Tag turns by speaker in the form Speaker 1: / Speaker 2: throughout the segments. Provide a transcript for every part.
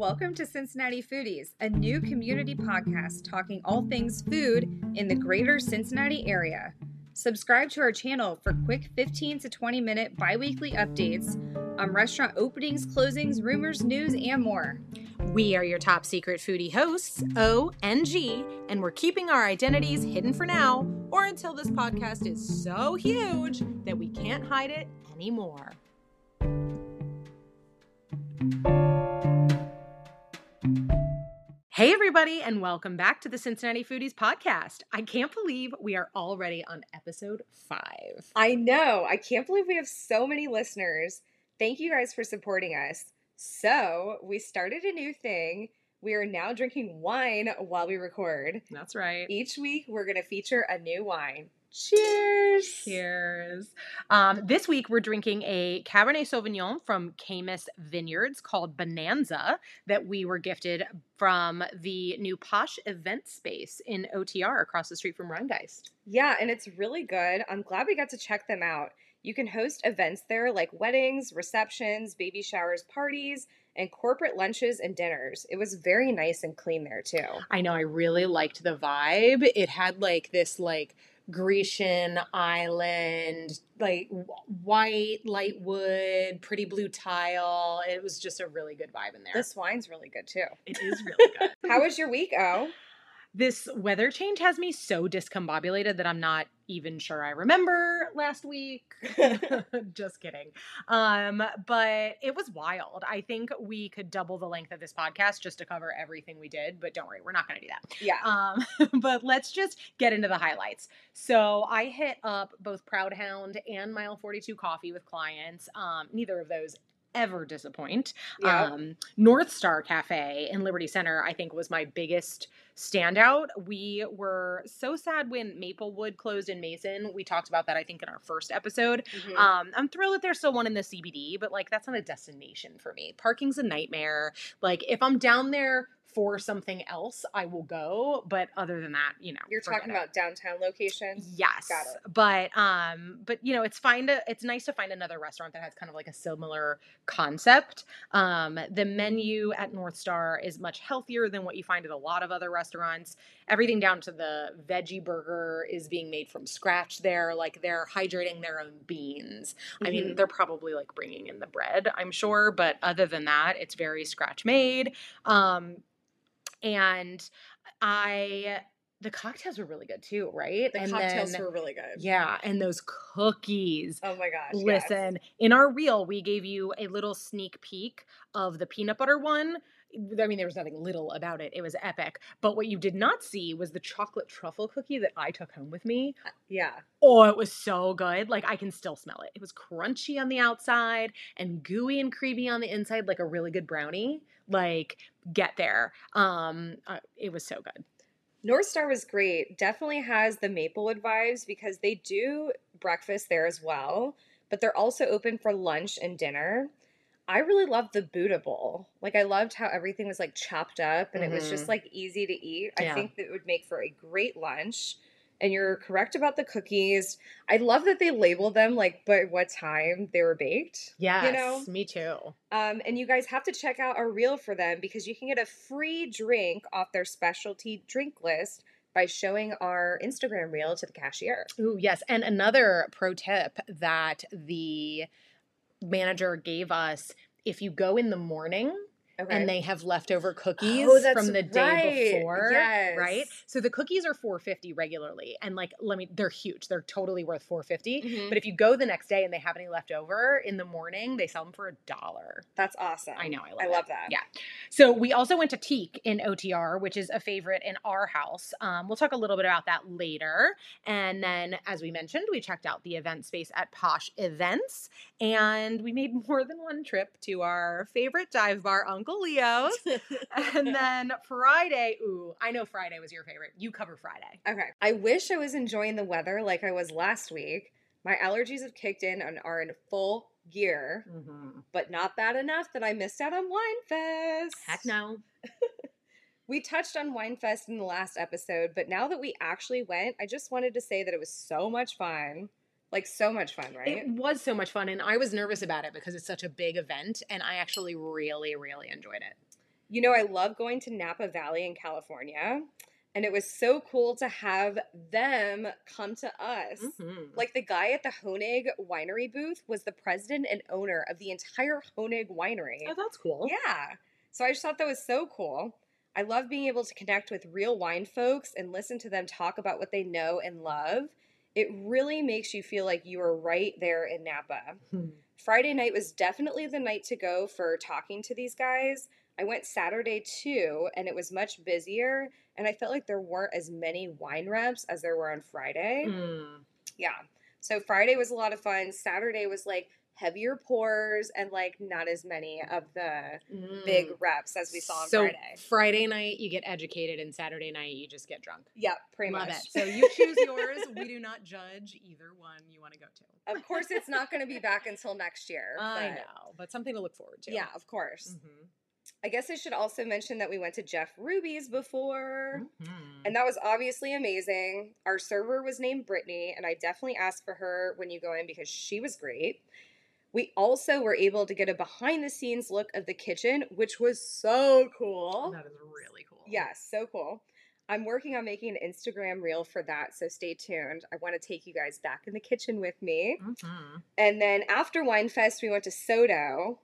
Speaker 1: Welcome to Cincinnati Foodies, a new community podcast talking all things food in the greater Cincinnati area. Subscribe to our channel for quick 15 to 20 minute bi weekly updates on restaurant openings, closings, rumors, news, and more.
Speaker 2: We are your top secret foodie hosts, O and G, and we're keeping our identities hidden for now or until this podcast is so huge that we can't hide it anymore. Hey, everybody, and welcome back to the Cincinnati Foodies podcast. I can't believe we are already on episode five.
Speaker 1: I know. I can't believe we have so many listeners. Thank you guys for supporting us. So, we started a new thing. We are now drinking wine while we record.
Speaker 2: That's right.
Speaker 1: Each week, we're going to feature a new wine. Cheers!
Speaker 2: Cheers. Um, this week, we're drinking a Cabernet Sauvignon from Caymus Vineyards called Bonanza that we were gifted from the new Posh event space in OTR across the street from Rheingeist.
Speaker 1: Yeah, and it's really good. I'm glad we got to check them out. You can host events there like weddings, receptions, baby showers, parties, and corporate lunches and dinners. It was very nice and clean there too.
Speaker 2: I know, I really liked the vibe. It had like this, like, Grecian island, like white, light wood, pretty blue tile. It was just a really good vibe in there.
Speaker 1: This wine's really good too.
Speaker 2: It is really good.
Speaker 1: How was your week, Oh?
Speaker 2: this weather change has me so discombobulated that I'm not even sure I remember last week. Just kidding. Um, but it was wild. I think we could double the length of this podcast just to cover everything we did, but don't worry, we're not going to do that.
Speaker 1: Yeah.
Speaker 2: Um, but let's just get into the highlights. So I hit up both Proud Hound and Mile 42 Coffee with clients. Um, neither of those ever disappoint.
Speaker 1: Yeah.
Speaker 2: Um, Northstar Cafe in Liberty Center, I think, was my biggest standout. We were so sad when Maplewood closed in Mason. We talked about that, I think, in our first episode.
Speaker 1: Mhm.
Speaker 2: Um, I'm thrilled that there's still one in the CBD, but like that's not a destination for me. Parking's a nightmare. Like if I'm down there for something else, I will go. But other than that, you know,
Speaker 1: You're talking
Speaker 2: it.
Speaker 1: about downtown locations?
Speaker 2: Yes.
Speaker 1: Got it.
Speaker 2: But um but you know, it's fine to it's nice to find another restaurant that has kind of like a similar concept. Um the menu at Northstar is much healthier than what you find at a lot of other restaurants. Everything down to the veggie burger is being made from scratch there. Like they're hydrating their own beans. I mean,
Speaker 1: Mhm.
Speaker 2: they're probably like bringing in the bread, I'm sure, but other than that, it's very scratch made. Um and I the cocktails were really good too, right?
Speaker 1: the
Speaker 2: and
Speaker 1: cocktails
Speaker 2: then-
Speaker 1: were really good.
Speaker 2: yeah, and those cookies.
Speaker 1: Oh my gosh. yes.
Speaker 2: Listen, in our reel, we gave you a little sneak peek of the peanut butter one. I mean, there was nothing little about it. It was epic. But what you did not see was the chocolate truffle cookie that I took home with me.
Speaker 1: Uh, yeah.
Speaker 2: Oh, it was so good. Like I can still smell it. It was crunchy on the outside and gooey and creamy on the inside, like a really good brownie. Like get there. Um, uh, it was so good.
Speaker 1: Northstar was great. Definitely has the Maplewood vibes because they do breakfast there as well, but they're also open for lunch and dinner. I really loved the Buddha Bowl. Like I loved how everything was like chopped up and it was just
Speaker 2: Mhm.
Speaker 1: like easy to eat. I think that it would make for a great lunch. And you're correct about the cookies. I love that they label them like by what time they were baked.
Speaker 2: Yes,
Speaker 1: You know?
Speaker 2: me too.
Speaker 1: Um, and you guys have to check out our reel for them because you can get a free drink off their specialty drink list by showing our Instagram reel to the cashier.
Speaker 2: Ooh, yes. And another pro tip that the manager gave us if you go in the morning
Speaker 1: Okay.
Speaker 2: and they have leftover cookies
Speaker 1: Oh,
Speaker 2: from the day
Speaker 1: right.
Speaker 2: before,
Speaker 1: Yes.
Speaker 2: right? So the cookies are 450 regularly and like let me they're huge. They're totally worth 450.
Speaker 1: Mhm.
Speaker 2: But if you go the next day and they have any left over in the morning, they sell them for a dollar.
Speaker 1: That's awesome.
Speaker 2: I know, I love
Speaker 1: I
Speaker 2: it.
Speaker 1: love that.
Speaker 2: Yeah. So we also went to Teak in OTR, which is a favorite in our house. Um, we'll talk a little bit about that later. And then, as we mentioned, we checked out the event space at Posh Events, and we made more than one trip to our favorite dive bar, Uncle Leo's. and then Friday, ooh, I know Friday was your favorite. You cover Friday.
Speaker 1: Okay. I wish I was enjoying the weather like I was last week. My allergies have kicked in and are in full gear, mm-hmm. but not bad enough that I missed out on Wine Fest.
Speaker 2: Heck no.
Speaker 1: We touched on Winefest in the last episode, but now that we actually went, I just wanted to say that it was so much fun. Like so much fun, right?
Speaker 2: It was so much fun, and I was nervous about it because it's such a big event, and I actually really, really enjoyed it.
Speaker 1: You know, I love going to Napa Valley in California, and it was so cool to have them come to us.
Speaker 2: Mhm.
Speaker 1: Like the guy at the Honig winery booth was the president and owner of the entire Honig winery.
Speaker 2: oh, that's cool.
Speaker 1: Yeah. So I just thought that was so cool. I love being able to connect with real wine folks and listen to them talk about what they know and love. It really makes you feel like you are right there in Napa.
Speaker 2: Hmm.
Speaker 1: Friday night was definitely the night to go for talking to these guys. I went Saturday too, and it was much busier, and I felt like there weren't as many wine reps as there were on Friday.
Speaker 2: Mm.
Speaker 1: Yeah. So Friday was a lot of fun. Saturday was like heavier pours and like not as many of the big
Speaker 2: Mm.
Speaker 1: reps as we saw on
Speaker 2: so
Speaker 1: Friday.
Speaker 2: Friday night you get educated, and Saturday night you just get drunk.
Speaker 1: Yep, pretty
Speaker 2: Love
Speaker 1: much.
Speaker 2: it. So you choose yours. we do not judge either one you want to go to.
Speaker 1: of course, it's not going to be back until next year.
Speaker 2: I
Speaker 1: but-
Speaker 2: know, but something to look forward to.
Speaker 1: Yeah, of course.
Speaker 2: Mhm.
Speaker 1: I guess I should also mention that we went to Jeff Ruby's before.
Speaker 2: Mhm.
Speaker 1: And that was obviously amazing. Our server was named Brittany, and I definitely asked for her when you go in because she was great. We also were able to get a behind the scenes look of the kitchen, which was so cool.
Speaker 2: That is really cool.
Speaker 1: Yes, so cool. I'm working on making an Instagram reel for that, so stay tuned. I want to take you guys back in the kitchen with me.
Speaker 2: Mhm.
Speaker 1: And then after Winefest, we went to Sotto,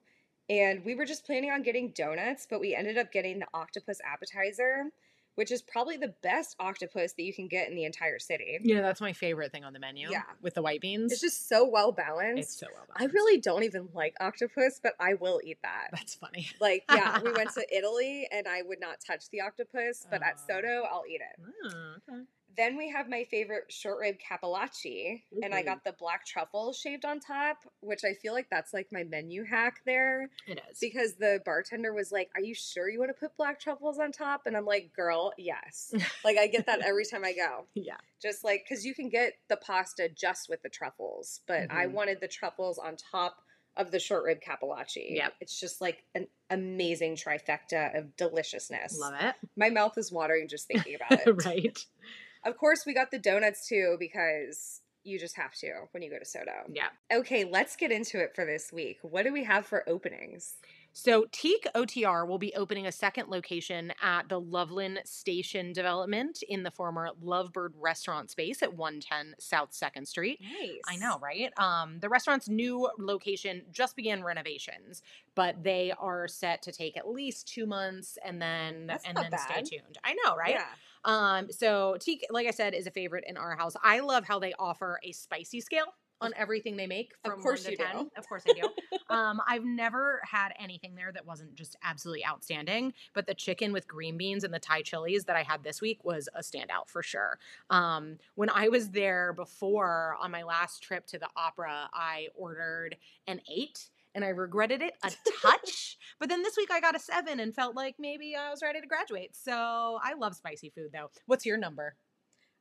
Speaker 1: and we were just planning on getting donuts, but we ended up getting the octopus appetizer, which is probably the best octopus that you can get in the entire city.
Speaker 2: Yeah, that's my favorite thing on the menu.
Speaker 1: Yeah.
Speaker 2: With the white beans.
Speaker 1: It's just so well balanced.
Speaker 2: it's so well balanced.
Speaker 1: I really don't even like octopus, but I will eat that.
Speaker 2: That's funny.
Speaker 1: Like, yeah, we went to Italy and I would not touch the octopus, but at. Sotto, I'll eat it.
Speaker 2: Oh, okay.
Speaker 1: Then we have my favorite short rib cappellacci, and I got the black truffle shaved on top, which I feel like that's like my menu hack there
Speaker 2: It is.
Speaker 1: because the bartender was like, "Are you sure you want to put black truffles on top?" And I'm like, "Girl, yes." like I get that every time I go.
Speaker 2: yeah.
Speaker 1: Just like cuz you can get the pasta just with the truffles, but I
Speaker 2: Mhm.
Speaker 1: wanted the truffles on top of the short rib cappellacci.
Speaker 2: Yep.
Speaker 1: It's just like an amazing trifecta of deliciousness.
Speaker 2: Love it.
Speaker 1: My mouth is watering just thinking about it.
Speaker 2: right.
Speaker 1: Of course, we got the donuts too because you just have to when you go to Sotto.
Speaker 2: Yeah.
Speaker 1: Okay, let's get into it for this week. What do we have for openings?
Speaker 2: So, Teak OTR will be opening a second location at the Loveland Station development in the former Lovebird restaurant space at 110 South 2nd Street.
Speaker 1: Nice.
Speaker 2: I know, right? Um, the restaurant's new location just began renovations, but they are set to take at least two months and then
Speaker 1: That's
Speaker 2: and then stay tuned. I know, right?
Speaker 1: Yeah.
Speaker 2: Um, so Teak, like I said, is a favorite in our house. I love how they offer a spicy scale on everything they make
Speaker 1: Of
Speaker 2: from
Speaker 1: course
Speaker 2: one
Speaker 1: you
Speaker 2: to
Speaker 1: do.
Speaker 2: ten. Of course I do. um, I've never had anything there that wasn't just absolutely outstanding. But the chicken with green beans and the Thai chilies that I had this week was a standout for sure. Um, when I was there before on my last trip to the opera, I ordered an eight. And I regretted it a touch. But then this week I got a seven and felt like maybe I was ready to graduate. So I love spicy food though. What's your number?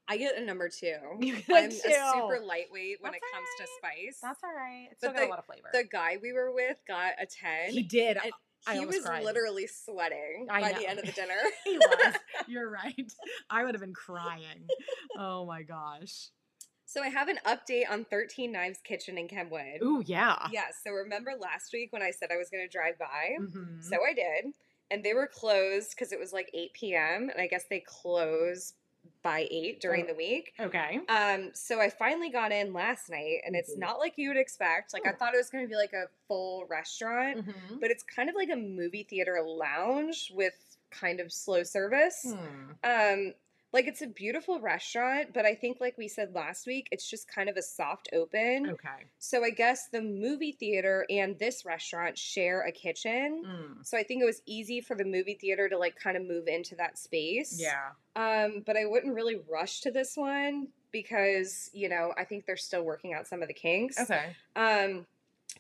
Speaker 1: I get a number two.
Speaker 2: You get
Speaker 1: I'm
Speaker 2: a
Speaker 1: a
Speaker 2: two.
Speaker 1: super lightweight when
Speaker 2: That's
Speaker 1: it comes to spice.
Speaker 2: That's all right. It's
Speaker 1: But
Speaker 2: still got
Speaker 1: the-
Speaker 2: a lot of flavor.
Speaker 1: the guy we were with got a 10.
Speaker 2: he did.
Speaker 1: and he was
Speaker 2: cried.
Speaker 1: literally sweating
Speaker 2: I
Speaker 1: by
Speaker 2: know.
Speaker 1: the end of the dinner.
Speaker 2: he was. You're right. I would have been crying. Oh my gosh.
Speaker 1: So I have an update on 13 Knives Kitchen in Kenwood.
Speaker 2: Ooh, yeah.
Speaker 1: Yeah, so remember last week when I said I was going to drive by?
Speaker 2: Mhm.
Speaker 1: So I did. And they were closed because it was like 8 p.m. And I guess they close by 8 during
Speaker 2: Oh.
Speaker 1: the week.
Speaker 2: okay.
Speaker 1: Um, so I finally got in last night, and it's
Speaker 2: Mhm.
Speaker 1: not like you would expect. Like I
Speaker 2: Oh.
Speaker 1: thought it was going to be like a full restaurant,
Speaker 2: Mhm.
Speaker 1: but it's kind of like a movie theater lounge with kind of slow service.
Speaker 2: Hmm.
Speaker 1: Um, like it's a beautiful restaurant, but I think like we said last week, it's just kind of a soft open.
Speaker 2: Okay.
Speaker 1: So I guess the movie theater and this restaurant share a kitchen.
Speaker 2: Mm.
Speaker 1: So I think it was easy for the movie theater to like kind of move into that space.
Speaker 2: Yeah.
Speaker 1: Um, but I wouldn't really rush to this one because, you know, I think they're still working out some of the kinks.
Speaker 2: Okay.
Speaker 1: Um,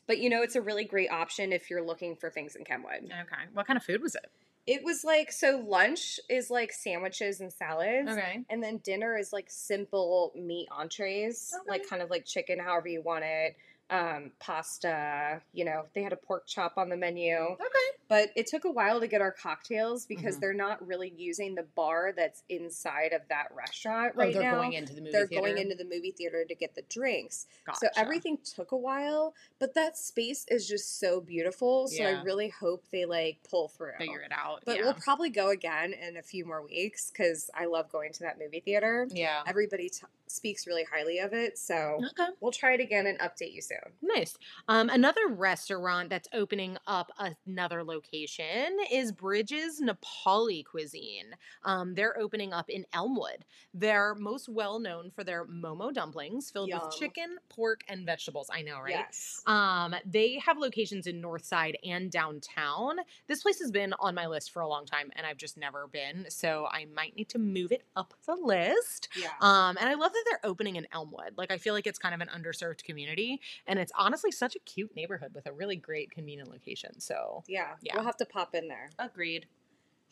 Speaker 1: but you know, it's a really great option if you're looking for things in Kenwood.
Speaker 2: Okay. What kind of food was it?
Speaker 1: It was like so lunch is like sandwiches and salads.
Speaker 2: Okay.
Speaker 1: And then dinner is like simple meat entrees,
Speaker 2: Okay.
Speaker 1: like kind of like chicken, however you want it. Um, pasta. You know, they had a pork chop on the menu.
Speaker 2: Okay.
Speaker 1: But it took a while to get our cocktails because
Speaker 2: Mhm.
Speaker 1: they're not really using the bar that's inside of that restaurant
Speaker 2: Oh,
Speaker 1: right
Speaker 2: they're
Speaker 1: now.
Speaker 2: going into the movie
Speaker 1: they're
Speaker 2: theater.
Speaker 1: going into the movie theater to get the drinks.
Speaker 2: Gotcha.
Speaker 1: So everything took a while, but that space is just so beautiful. So I really hope they like pull through.
Speaker 2: figure it out.
Speaker 1: But
Speaker 2: yeah.
Speaker 1: we'll probably go again in a few more weeks because I love going to that movie theater.
Speaker 2: yeah.
Speaker 1: Everybody t- speaks really highly of it, so
Speaker 2: Okay.
Speaker 1: we'll try it again and update you soon.
Speaker 2: Nice. Um, another restaurant that's opening up another location is Bridges Nepali Cuisine. Um, they're opening up in Elmwood. They're most well known for their momo dumplings filled
Speaker 1: Yum.
Speaker 2: with chicken, pork, and vegetables. I know, right?
Speaker 1: Yes.
Speaker 2: Um, they have locations in Northside and downtown. This place has been on my list for a long time, and I've just never been. So I might need to move it up the list.
Speaker 1: Yeah.
Speaker 2: Um, and I love that they're opening in Elmwood. Like I feel like it's kind of an underserved community, and it's honestly such a cute neighborhood with a really great, convenient location. So
Speaker 1: yeah.
Speaker 2: yeah.
Speaker 1: We'll have to pop in there.
Speaker 2: agreed.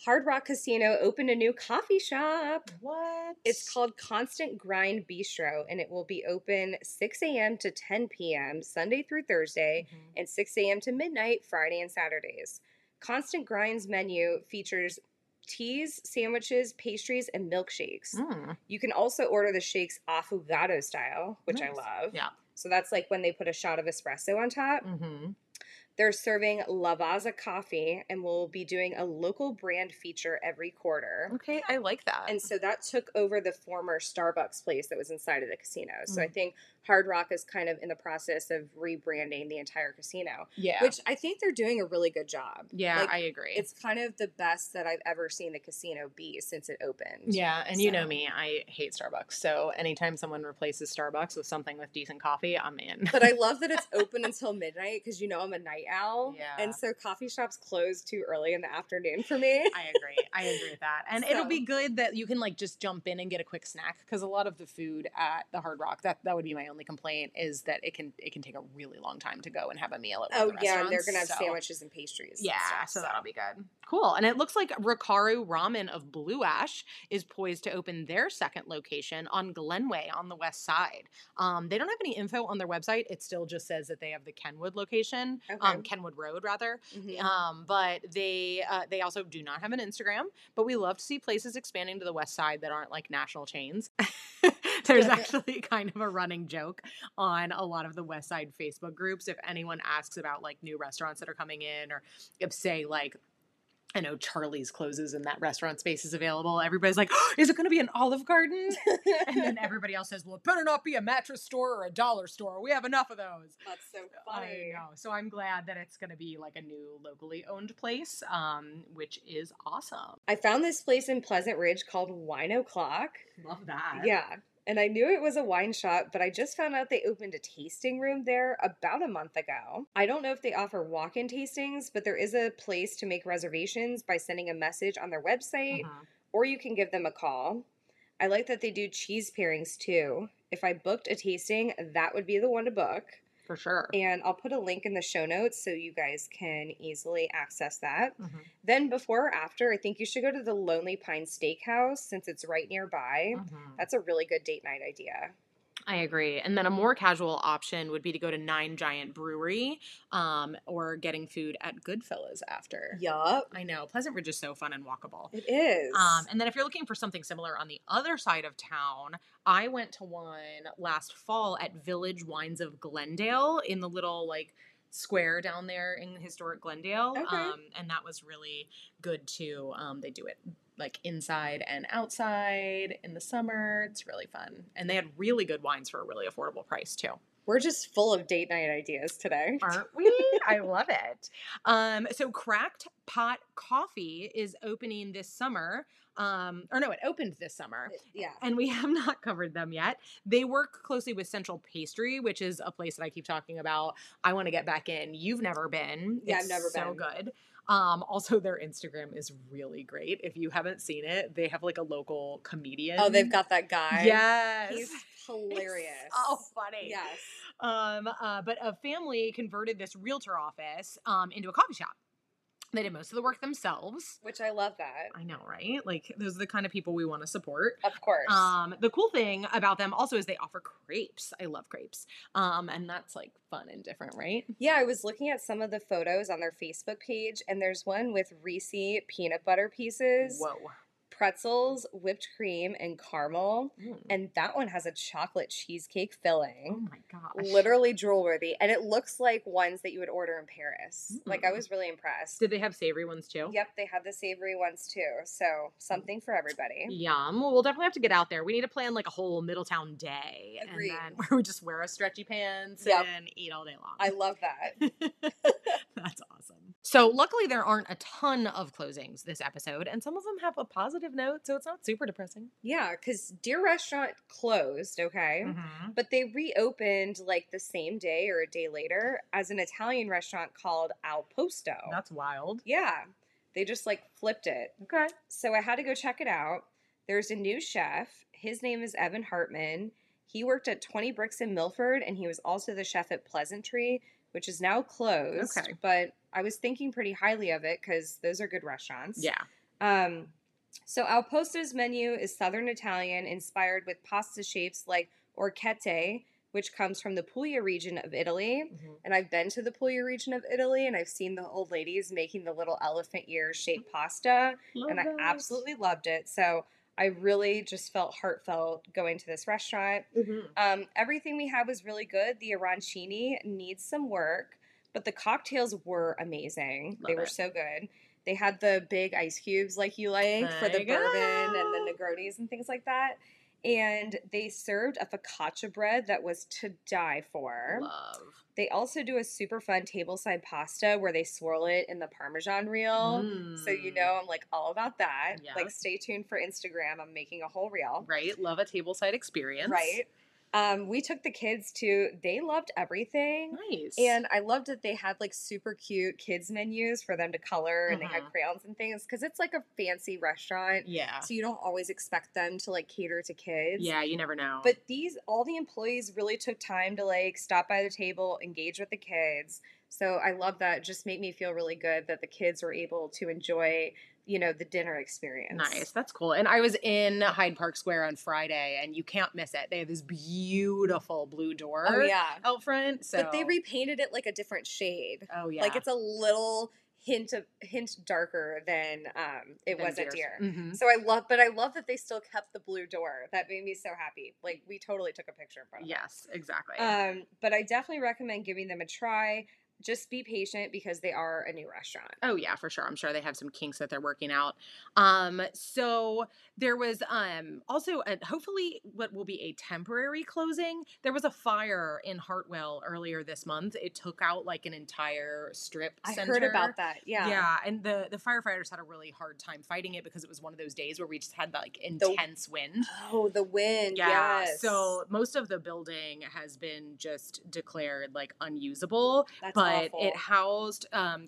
Speaker 1: Hard Rock Casino opened a new coffee shop.
Speaker 2: What?
Speaker 1: It's called Constant Grind Bistro, and it will be open 6 a.m. to 10 p.m. Sunday through Thursday,
Speaker 2: Mhm.
Speaker 1: and 6 a.m. to midnight Friday and Saturdays. Constant Grind's menu features teas, sandwiches, pastries, and milkshakes.
Speaker 2: Mm.
Speaker 1: You can also order the shakes affogato style, which I love.
Speaker 2: Yeah.
Speaker 1: So that's like when they put a shot of espresso on top.
Speaker 2: Mm-hmm.
Speaker 1: They're serving Lavazza coffee and we will be doing a local brand feature every quarter.
Speaker 2: Okay, I like that.
Speaker 1: And so that took over the former Starbucks place that was inside of the casino. So I
Speaker 2: Mm.
Speaker 1: think Hard Rock is kind of in the process of rebranding the entire casino,
Speaker 2: yeah,
Speaker 1: which I think they're doing a really good job.
Speaker 2: yeah,
Speaker 1: Like,
Speaker 2: I agree.
Speaker 1: It's kind of the best that I've ever seen the casino be since it opened.
Speaker 2: yeah, and you know me, I hate Starbucks. So anytime someone replaces Starbucks with something with decent coffee, I'm in.
Speaker 1: But I love that it's open until midnight because you know I'm a night owl.
Speaker 2: Yeah.
Speaker 1: And so coffee shops close too early in the afternoon for me.
Speaker 2: I agree. I agree with that. And it'll be good that you can like just jump in and get a quick snack because a lot of the food at the Hard Rock that that would be my only complaint is that it can it can take a really long time to go and have a meal at one
Speaker 1: Oh yeah, and they're gonna have
Speaker 2: so-
Speaker 1: sandwiches and pastries. and
Speaker 2: Yeah,
Speaker 1: stuff,
Speaker 2: so that'll be good. Cool. And it looks like Rokaru Ramen of Blue Ash is poised to open their second location on Glenway on the west side. Um, they don't have any info on their website. It still just says that they have the Kenwood location, um, Kenwood Road rather.
Speaker 1: Mhm.
Speaker 2: Um, but they uh, they also do not have an Instagram. But we love to see places expanding to the west side that aren't like national chains. There's actually kind of a running joke on a lot of the west side Facebook groups. If anyone asks about like new restaurants that are coming in, or if say like I know Charlie's closes and that restaurant space is available. Everybody's like, "Is it going to be an Olive Garden?" And then everybody else says, "Well, it better not be a mattress store or a dollar store. We have enough of those."
Speaker 1: That's so funny.
Speaker 2: So I'm glad that it's going to be like a new locally owned place, um, which is awesome.
Speaker 1: I found this place in Pleasant Ridge called Wine O'Clock.
Speaker 2: Love that.
Speaker 1: Yeah. And I knew it was a wine shop, but I just found out they opened a tasting room there about a month ago. I don't know if they offer walk in tastings, but there is a place to make reservations by sending a message on their website,
Speaker 2: Mhm.
Speaker 1: or you can give them a call. I like that they do cheese pairings too. If I booked a tasting, that would be the one to book.
Speaker 2: For sure.
Speaker 1: And I'll put a link in the show notes so you guys can easily access that.
Speaker 2: Mhm.
Speaker 1: Then, before or after, I think you should go to the Lonely Pine Steakhouse since it's right nearby.
Speaker 2: Mhm.
Speaker 1: That's a really good date night idea.
Speaker 2: I agree. And then a more casual option would be to go to Nine Giant Brewery um, or getting food at Goodfellas after.
Speaker 1: Yup,
Speaker 2: I know. Pleasant Ridge is so fun and walkable.
Speaker 1: it is.
Speaker 2: Um, and then if you're looking for something similar on the other side of town, I went to one last fall at Village Wines of Glendale in the little like square down there in historic Glendale.
Speaker 1: Okay.
Speaker 2: Um, and that was really good too. Um, they do it like inside and outside in the summer. It's really fun. And they had really good wines for a really affordable price too.
Speaker 1: We're just full of date night ideas today.
Speaker 2: Aren't we? I love it. Um, so Cracked Pot Coffee is opening this summer. Um, or no, it opened this summer.
Speaker 1: Yeah.
Speaker 2: And we have not covered them yet. They work closely with Central Pastry, which is a place that I keep talking about. I want to get back in. You've never been.
Speaker 1: Yeah, I've
Speaker 2: It's
Speaker 1: never
Speaker 2: so
Speaker 1: been.
Speaker 2: good. Um, also, their Instagram is really great. If you haven't seen it, they have like a local comedian.
Speaker 1: Oh, they've got that guy.
Speaker 2: yes,
Speaker 1: He's hilarious.
Speaker 2: Oh, funny.
Speaker 1: Yes.
Speaker 2: Um, uh, but a family converted this realtor office um, into a coffee shop. They did most of the work themselves.
Speaker 1: Which I love that.
Speaker 2: I know, right? Like those are the kind of people we want to support.
Speaker 1: Of course.
Speaker 2: Um, the cool thing about them also is they offer crepes. I love crepes. Um, and that's like fun and different, right?
Speaker 1: yeah, I was looking at some of the photos on their Facebook page, and there's one with Reese peanut butter pieces,
Speaker 2: Whoa.
Speaker 1: Pretzels, whipped cream, and caramel.
Speaker 2: Mm.
Speaker 1: And that one has a chocolate cheesecake filling.
Speaker 2: Oh my gosh.
Speaker 1: Literally drool worthy. And it looks like ones that you would order in Paris. Like, I
Speaker 2: Mm.
Speaker 1: was really impressed.
Speaker 2: Did they have savory ones too?
Speaker 1: Yep, they had the savory ones too. So, something for everybody.
Speaker 2: Yum. Well, we'll definitely have to get out there. We need to plan like a whole Middletown day.
Speaker 1: Agreed.
Speaker 2: And then where we just wear our stretchy pants
Speaker 1: Yep.
Speaker 2: and eat all day long.
Speaker 1: I love that.
Speaker 2: That's awesome. So, luckily, there aren't a ton of closings this episode, and some of them have a positive note, so it's not super depressing.
Speaker 1: Yeah, because Deer Restaurant closed, okay?
Speaker 2: Mm-hmm.
Speaker 1: But they reopened like the same day or a day later as an Italian restaurant called Al Posto.
Speaker 2: That's wild.
Speaker 1: yeah, they just like flipped it.
Speaker 2: Okay.
Speaker 1: So I had to go check it out. There's a new chef. His name is Evan Hartman. He worked at 20 Brix in Milford and he was also the chef at Pleasantry, which is now closed.
Speaker 2: Okay.
Speaker 1: But I was thinking pretty highly of it because those are good restaurants.
Speaker 2: Yeah.
Speaker 1: Um, so Al Posto's menu is Southern Italian, inspired with pasta shapes like orecchiette, which comes from the Puglia region of Italy. And I've been to the Puglia region of Italy, and I've seen the old ladies making the little elephant ear shaped pasta, and I absolutely loved it. So I really just felt heartfelt going to this restaurant.
Speaker 2: Mhm.
Speaker 1: Um, everything we had was really good. The arancini needs some work, but the cocktails were amazing. they were
Speaker 2: it.
Speaker 1: so good. They had the big ice cubes like you like for the bourbon
Speaker 2: go.
Speaker 1: and the Negronis and things like that. And they served a focaccia bread that was to die for.
Speaker 2: Love.
Speaker 1: They also do a super fun tableside pasta where they swirl it in the Parmesan reel. So you
Speaker 2: Mm.
Speaker 1: know I'm like all about that. Like stay tuned for Instagram. I'm making a whole reel.
Speaker 2: Right? Love a tableside experience.
Speaker 1: Right. Um, we took the kids to, they loved everything.
Speaker 2: Nice.
Speaker 1: And I loved that they had like super cute kids menus for them to color and they had
Speaker 2: Mhm.
Speaker 1: crayons and things because it's like a fancy restaurant.
Speaker 2: yeah.
Speaker 1: So you don't always expect them to like cater to kids.
Speaker 2: Yeah, you never know.
Speaker 1: But these, all the employees really took time to like stop by the table, engage with the kids. So I love that. It just made me feel really good that the kids were able to enjoy, you know, the dinner experience.
Speaker 2: Nice. That's cool. And I was in Hyde Park Square on Friday and you can't miss it. They have this beautiful blue door
Speaker 1: Oh yeah.
Speaker 2: out front. So
Speaker 1: But they repainted it like a different shade.
Speaker 2: Oh yeah.
Speaker 1: Like it's a little hint of hint darker than um it
Speaker 2: Than
Speaker 1: was at
Speaker 2: Deer. Mhm.
Speaker 1: So I love, but I love that they still kept the blue door. That made me so happy. Like we totally took a picture in front of it.
Speaker 2: Yes, exactly.
Speaker 1: Um, but I definitely recommend giving them a try. Just be patient because they are a new restaurant.
Speaker 2: Oh yeah, for sure. I'm sure they have some kinks that they're working out. Um, so there was um also a, hopefully what will be a temporary closing. There was a fire in Hartwell earlier this month. It took out like an entire strip
Speaker 1: I
Speaker 2: center.
Speaker 1: heard about that. Yeah.
Speaker 2: Yeah, and the the firefighters had a really hard time fighting it because it was one of those days where we just had like intense wind.
Speaker 1: Oh, the wind.
Speaker 2: Yeah.
Speaker 1: Yes.
Speaker 2: So most of the building has been just declared like unusable,
Speaker 1: That's
Speaker 2: but
Speaker 1: awful.
Speaker 2: it housed um,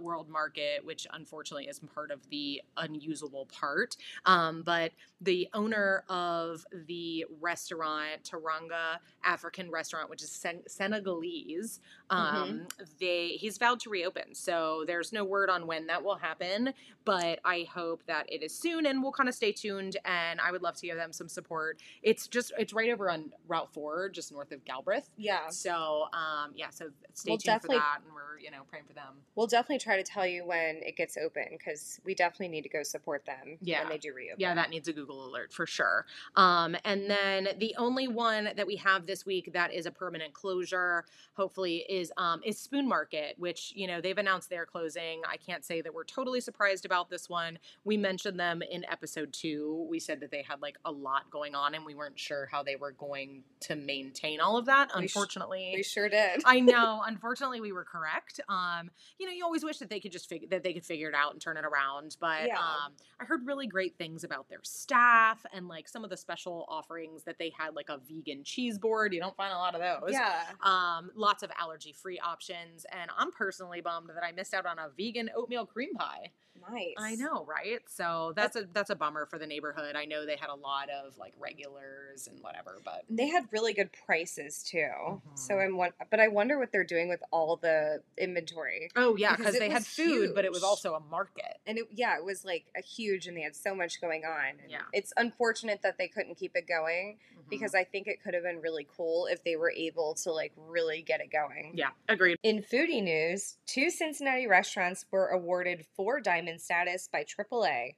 Speaker 2: World Market, which unfortunately is part of the unusable part. Um, but the owner of the restaurant, Teranga African Restaurant, which is Sen- Senegalese,
Speaker 1: Mm-hmm.
Speaker 2: um, they he's vowed to reopen. So there's no word on when that will happen, but I hope that it is soon, and we'll kind of stay tuned. And I would love to give them some support. It's just it's right over on Route Four, just north of Galbraith.
Speaker 1: yeah.
Speaker 2: So um, yeah, so stay
Speaker 1: We'll
Speaker 2: tuned for that, and we're you know praying for them.
Speaker 1: We'll definitely try to tell you when it gets open because we definitely need to go support them
Speaker 2: Yeah.
Speaker 1: when they do reopen.
Speaker 2: Yeah, that needs a Google alert for sure. Um, and then the only one that we have this week that is a permanent closure, hopefully, is um, is Spoon Market, which you know they've announced their closing. I can't say that we're totally surprised about this one. We mentioned them in episode two. We said that they had like a lot going on, and we weren't sure how they were going to maintain all of that.
Speaker 1: We sh-
Speaker 2: Unfortunately,
Speaker 1: We sure did.
Speaker 2: I know. Unfortunately, we were correct. Um, you know, you always wish that they could just figure that they could figure it out and turn it around. But
Speaker 1: Yeah.
Speaker 2: um, I heard really great things about their staff and like some of the special offerings that they had, like a vegan cheese board. You don't find a lot of those.
Speaker 1: yeah.
Speaker 2: Um, lots of allergy free options, and I'm personally bummed that I missed out on a vegan oatmeal cream pie.
Speaker 1: Nice.
Speaker 2: I know, right? So that's a that's a bummer for the neighborhood. I know they had a lot of like regulars and whatever, but
Speaker 1: They had really good prices too. So
Speaker 2: Mhm.
Speaker 1: I'm one, but I wonder what they're doing with all the inventory.
Speaker 2: oh yeah,
Speaker 1: Because
Speaker 2: they had food, but it was also a market.
Speaker 1: And it, yeah, it was like a huge, and they had so much going on. And
Speaker 2: Yeah.
Speaker 1: it's unfortunate that they couldn't keep it going
Speaker 2: Mhm.
Speaker 1: because I think it could have been really cool if they were able to like really get it going.
Speaker 2: Yeah, agreed.
Speaker 1: In foodie news, two Cincinnati restaurants were awarded four diamond status by AAA.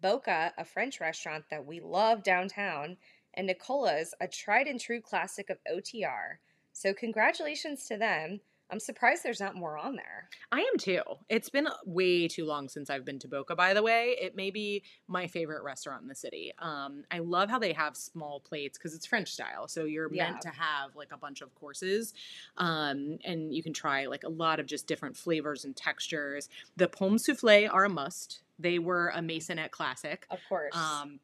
Speaker 1: Boca, a French restaurant that we love downtown, and Nicola's, a tried and true classic of OTR. So, congratulations to them. I'm surprised there's not more on there.
Speaker 2: I am too. It's been way too long since I've been to Boca, by the way. It may be my favorite restaurant in the city. Um, I love how they have small plates because it's French style. So you're
Speaker 1: Yeah.
Speaker 2: meant to have like a bunch of courses. Um, and you can try like a lot of just different flavors and textures. The pomme souffle are a must. They were a Maisonette classic.
Speaker 1: Of course.
Speaker 2: Um,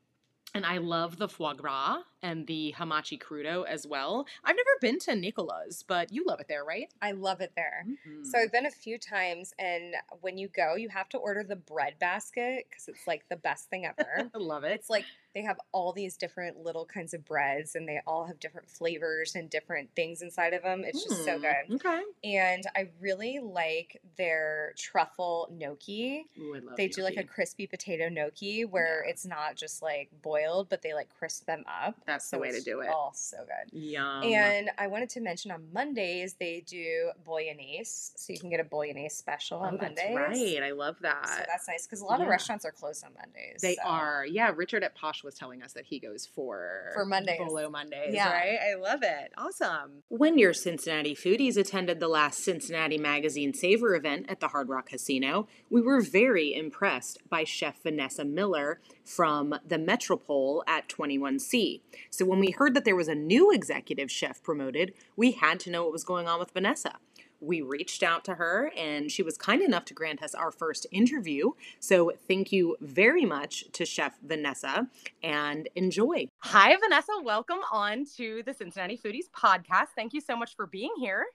Speaker 2: and I love the foie gras and the hamachi crudo as well. I've never been to Nicola's, but you love it there, right?
Speaker 1: I love it there.
Speaker 2: Mhm.
Speaker 1: So I've been a few times, and when you go, you have to order the bread basket because it's like the best thing ever.
Speaker 2: I love it.
Speaker 1: it's like they have all these different little kinds of breads, and they all have different flavors and different things inside of them. It's just so
Speaker 2: Mm,
Speaker 1: good.
Speaker 2: Okay.
Speaker 1: And I really like their truffle gnocchi.
Speaker 2: Ooh,
Speaker 1: They do like a crispy potato gnocchi where
Speaker 2: Yeah.
Speaker 1: it's not just like boiled, but they like crisp them up.
Speaker 2: That's the way to do it.
Speaker 1: all so good.
Speaker 2: Yum.
Speaker 1: And I wanted to mention on Mondays they do bolognese, so you can get a bolognese special
Speaker 2: oh,
Speaker 1: on
Speaker 2: that's
Speaker 1: Mondays.
Speaker 2: right. I love that.
Speaker 1: So that's nice because a lot of restaurants are closed on Mondays.
Speaker 2: they
Speaker 1: so.
Speaker 2: are. Yeah, Richard at Posh was telling us that he goes for
Speaker 1: For Mondays.
Speaker 2: Bolo Mondays,
Speaker 1: Yeah.
Speaker 2: right? I love it. Awesome. When your Cincinnati foodies attended the last Cincinnati Magazine Savor event at the Hard Rock Casino, we were very impressed by Chef Vanessa Miller from the Metropole at 21C. So when we heard that there was a new executive chef promoted, we had to know what was going on with Vanessa. We reached out to her and she was kind enough to grant us our first interview. So thank you very much to Chef Vanessa and enjoy. Hi, Vanessa. Welcome on to the Cincinnati Foodies podcast. Thank you so much for being here.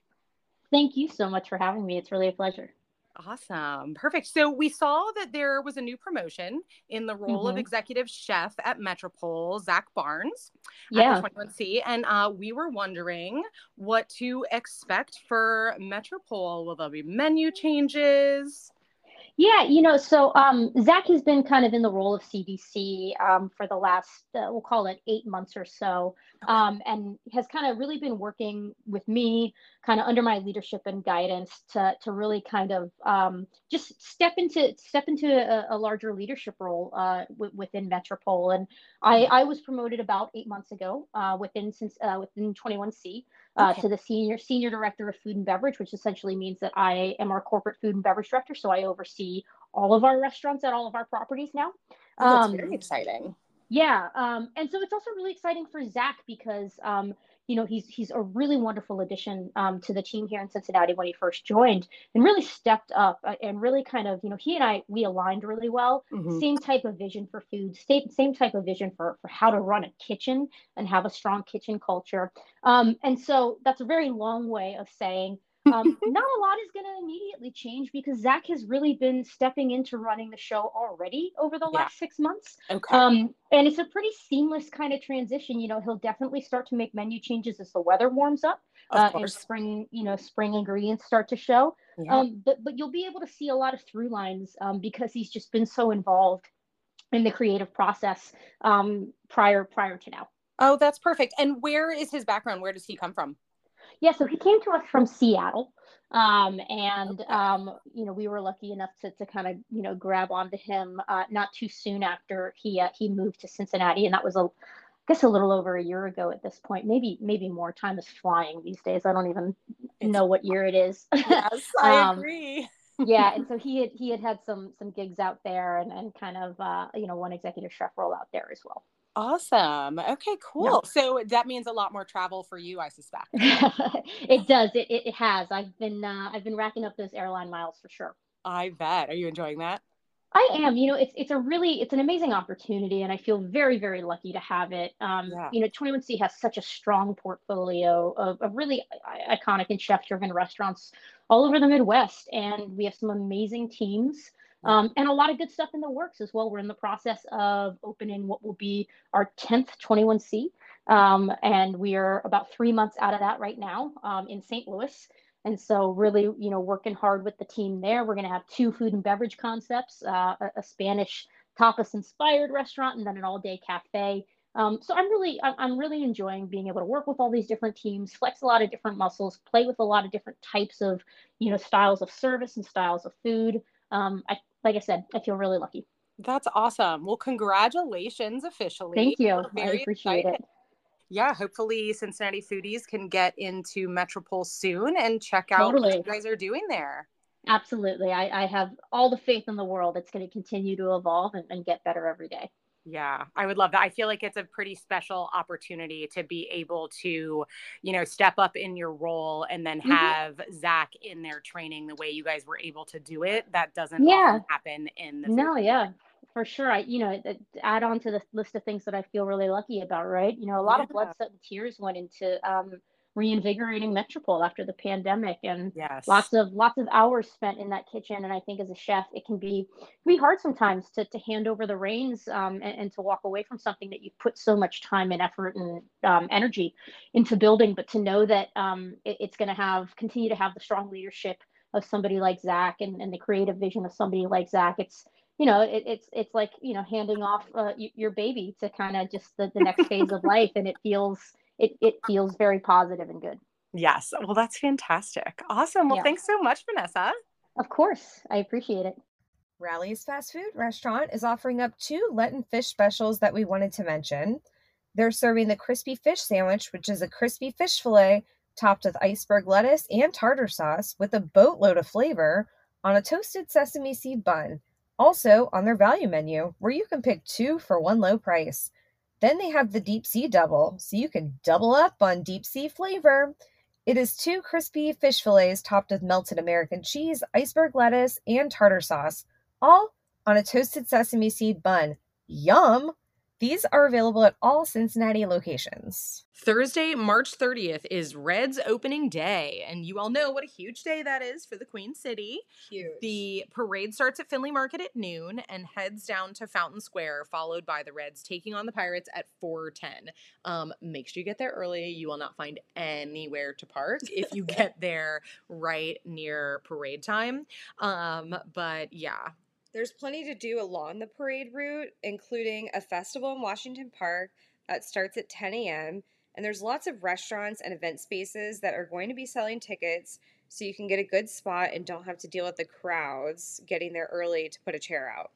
Speaker 3: Thank you so much for having me. It's really a pleasure.
Speaker 2: Awesome. Perfect. So we saw that there was a new promotion in the role of
Speaker 3: Mhm.
Speaker 2: executive chef at Metropole, Zach Barnes at
Speaker 3: Yeah.
Speaker 2: the 21C. And uh, we were wondering what to expect for Metropole. Will there be menu changes?
Speaker 3: Yeah, you know, so um, Zach has been kind of in the role of CDC um, for the last, uh, we'll call it eight months or so, um, and has kind of really been working with me, kind of under my leadership and guidance, to to really kind of um, just step into step into a, a larger leadership role uh, w- within Metropole. And I, I was promoted about eight months ago uh, within since uh, within 21C. Uh,
Speaker 2: Okay.
Speaker 3: to the senior senior director of food and beverage, which essentially means that I am our corporate food and beverage director. So I oversee all of our restaurants at all of our properties now.
Speaker 2: Oh, that's
Speaker 3: Um,
Speaker 2: very exciting.
Speaker 3: Yeah, um, and so it's also really exciting for Zach because um, you know he's he's a really wonderful addition um, to the team here in Cincinnati when he first joined, and really stepped up uh, and really kind of you know he and I we aligned really well.
Speaker 2: Mhm.
Speaker 3: Same type of vision for food, same same type of vision for for how to run a kitchen and have a strong kitchen culture. Um, and so that's a very long way of saying um, not a lot is going to immediately change because Zach has really been stepping into running the show already over the
Speaker 2: Yeah.
Speaker 3: last six months.
Speaker 2: Okay.
Speaker 3: Um, and it's a pretty seamless kind of transition. You know, he'll definitely start to make menu changes as the weather warms up uh, and spring, you know, spring ingredients start to show.
Speaker 2: Yeah.
Speaker 3: Um, but but you'll be able to see a lot of through lines um, because he's just been so involved in the creative process um, prior prior to now.
Speaker 2: oh, that's perfect. And where is his background? Where does he come from?
Speaker 3: Yeah, so he came to us from Seattle. Um, and, um, you know, we were lucky enough to, to kind of, you know, grab onto him uh, not too soon after he uh, he moved to Cincinnati. And that was, a, I guess, a little over a year ago at this point. Maybe maybe more. Time is flying these days. I don't even
Speaker 2: It's-
Speaker 3: know what year it is.
Speaker 2: Yes,
Speaker 3: I Um,
Speaker 2: agree.
Speaker 3: yeah, and so he had he had had some some gigs out there and, and kind of uh, you know one executive chef role out there as well.
Speaker 2: Awesome. Okay, cool. So that means a lot more travel for you, I suspect.
Speaker 3: it does. It, it, it has. I've been uh, I've been racking up those airline miles for sure.
Speaker 2: I bet. Are you enjoying that?
Speaker 3: I am. You know, it's it's a really it's an amazing opportunity, and I feel very very lucky to have it. Um,
Speaker 2: Yeah.
Speaker 3: You know, 21C has such a strong portfolio of, of really iconic and chef driven restaurants all over the Midwest, and we have some amazing teams Um, and a lot of good stuff in the works as well. We're in the process of opening what will be our 10th 21C. Um, and we are about three months out of that right now um, in St. Louis. And so, really, you know, working hard with the team there. We're going to have two food and beverage concepts uh, a, a Spanish tapas inspired restaurant and then an all day cafe. Um, so I'm really, I'm really enjoying being able to work with all these different teams, flex a lot of different muscles, play with a lot of different types of, you know, styles of service and styles of food. Um, I, like I said, I feel really lucky.
Speaker 2: That's awesome. Well, congratulations officially.
Speaker 3: Thank you. I appreciate excited. it.
Speaker 2: Yeah, hopefully Cincinnati foodies can get into Metropole soon and check out totally. what you guys are doing there.
Speaker 3: Absolutely. I, I have all the faith in the world. It's going to continue to evolve and, and get better every day.
Speaker 2: Yeah, I would love that. I feel like it's a pretty special opportunity to be able to, you know, step up in your role and then mm-hmm. have mm-hmm. Zach in there training the way you guys were able to do it. That doesn't yeah. happen in the.
Speaker 3: No, yeah, for sure. I, you know, add on to the list of things that I feel really lucky about, right? You know, a lot yeah. of blood, sweat, and tears went into um, reinvigorating Metropole after the pandemic and yes. lots of lots of hours spent in that kitchen. And I think as a chef, it can be can be hard sometimes to, to hand over the reins um, and, and, to walk away from something that you've put so much time and effort and um, energy into building. But to know that um, it, it's going to have continue to have the strong leadership of somebody like Zach and, and the creative vision of somebody like Zach, it's you know, it, it's it's like you know handing off uh, your baby to kind of just the, the next phase of life, and it feels it, it feels very positive and good.
Speaker 2: Yes. Well, that's fantastic. Awesome. Well, yeah. thanks so much, Vanessa.
Speaker 3: Of course. I appreciate it.
Speaker 1: Rally's fast food restaurant is offering up two Lenten fish specials that we wanted to mention. They're serving the crispy fish sandwich, which is a crispy fish fillet topped with iceberg lettuce and tartar sauce with a boatload of flavor on a toasted sesame seed bun. Also on their value menu, where you can pick two for one low price. Then they have the deep sea double, so you can double up on deep sea flavor. It is two crispy fish fillets topped with melted American cheese, iceberg lettuce, and tartar sauce, all on a toasted sesame seed bun. Yum! These are available at all Cincinnati locations.
Speaker 2: Thursday, March 30th is Reds opening day, and you all know what a huge day that is for the Queen City.
Speaker 1: Huge.
Speaker 2: The parade starts at Findlay Market at noon and heads down to Fountain Square, followed by the Reds taking on the Pirates at 4:10. Um, make sure you get there early. You will not find anywhere to park if you get there right near parade time. Um, but yeah,
Speaker 1: there's plenty to do along the parade route, including a festival in Washington Park that starts at 10 a.m. And there's lots of restaurants and event spaces that are going to be selling tickets so you can get a good spot and don't have to deal with the crowds getting there early to put a chair out.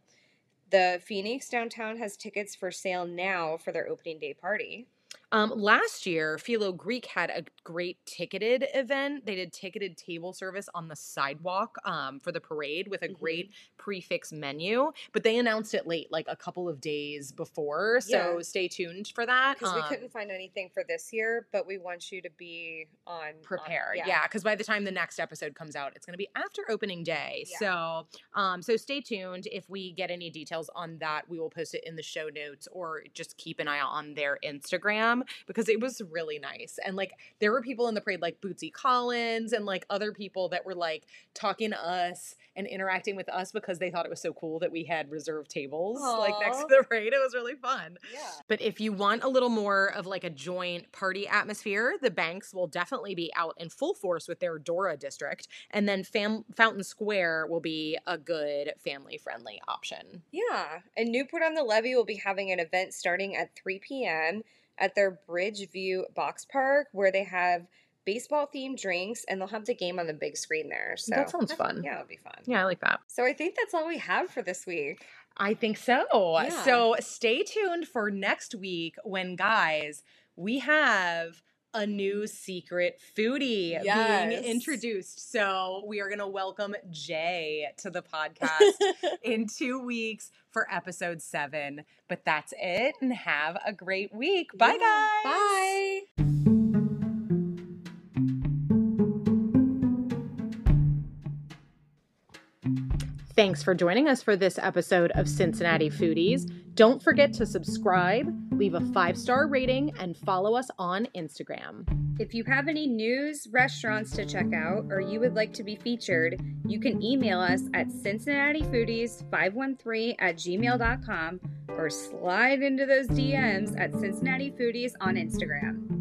Speaker 1: The Phoenix downtown has tickets for sale now for their opening day party.
Speaker 2: Um, last year, Philo Greek had a great ticketed event. They did ticketed table service on the sidewalk um, for the parade with a mm-hmm. great prefix menu, but they announced it late, like a couple of days before. So yeah. stay tuned for that.
Speaker 1: Because um, we couldn't find anything for this year, but we want you to be on
Speaker 2: prepared. On, yeah, because yeah, by the time the next episode comes out, it's going to be after opening day. Yeah. So, um, so stay tuned. If we get any details on that, we will post it in the show notes or just keep an eye out on their Instagram because it was really nice. And like there were people in the parade like Bootsy Collins and like other people that were like talking to us and interacting with us because they thought it was so cool that we had reserved tables Aww. like next to the parade. It was really fun.
Speaker 1: Yeah.
Speaker 2: But if you want a little more of like a joint party atmosphere, the banks will definitely be out in full force with their Dora district. And then Fam- Fountain Square will be a good family friendly option.
Speaker 1: Yeah. And Newport on the Levee will be having an event starting at 3 p.m at their Bridgeview Box Park where they have baseball themed drinks and they'll have the game on the big screen there. So
Speaker 2: that sounds fun.
Speaker 1: Yeah, it'll be fun.
Speaker 2: Yeah, I like that.
Speaker 1: So I think that's all we have for this week.
Speaker 2: I think so. Yeah. So stay tuned for next week when guys, we have a new secret foodie yes. being introduced. So we are going to welcome Jay to the podcast in two weeks for episode seven. But that's it, and have a great week. Bye, yeah.
Speaker 1: guys. Bye.
Speaker 2: Thanks for joining us for this episode of Cincinnati Foodies. Don't forget to subscribe, leave a five star rating, and follow us on Instagram.
Speaker 1: If you have any news, restaurants to check out, or you would like to be featured, you can email us at cincinnatifoodies513 at gmail.com or slide into those DMs at Cincinnati Foodies on Instagram.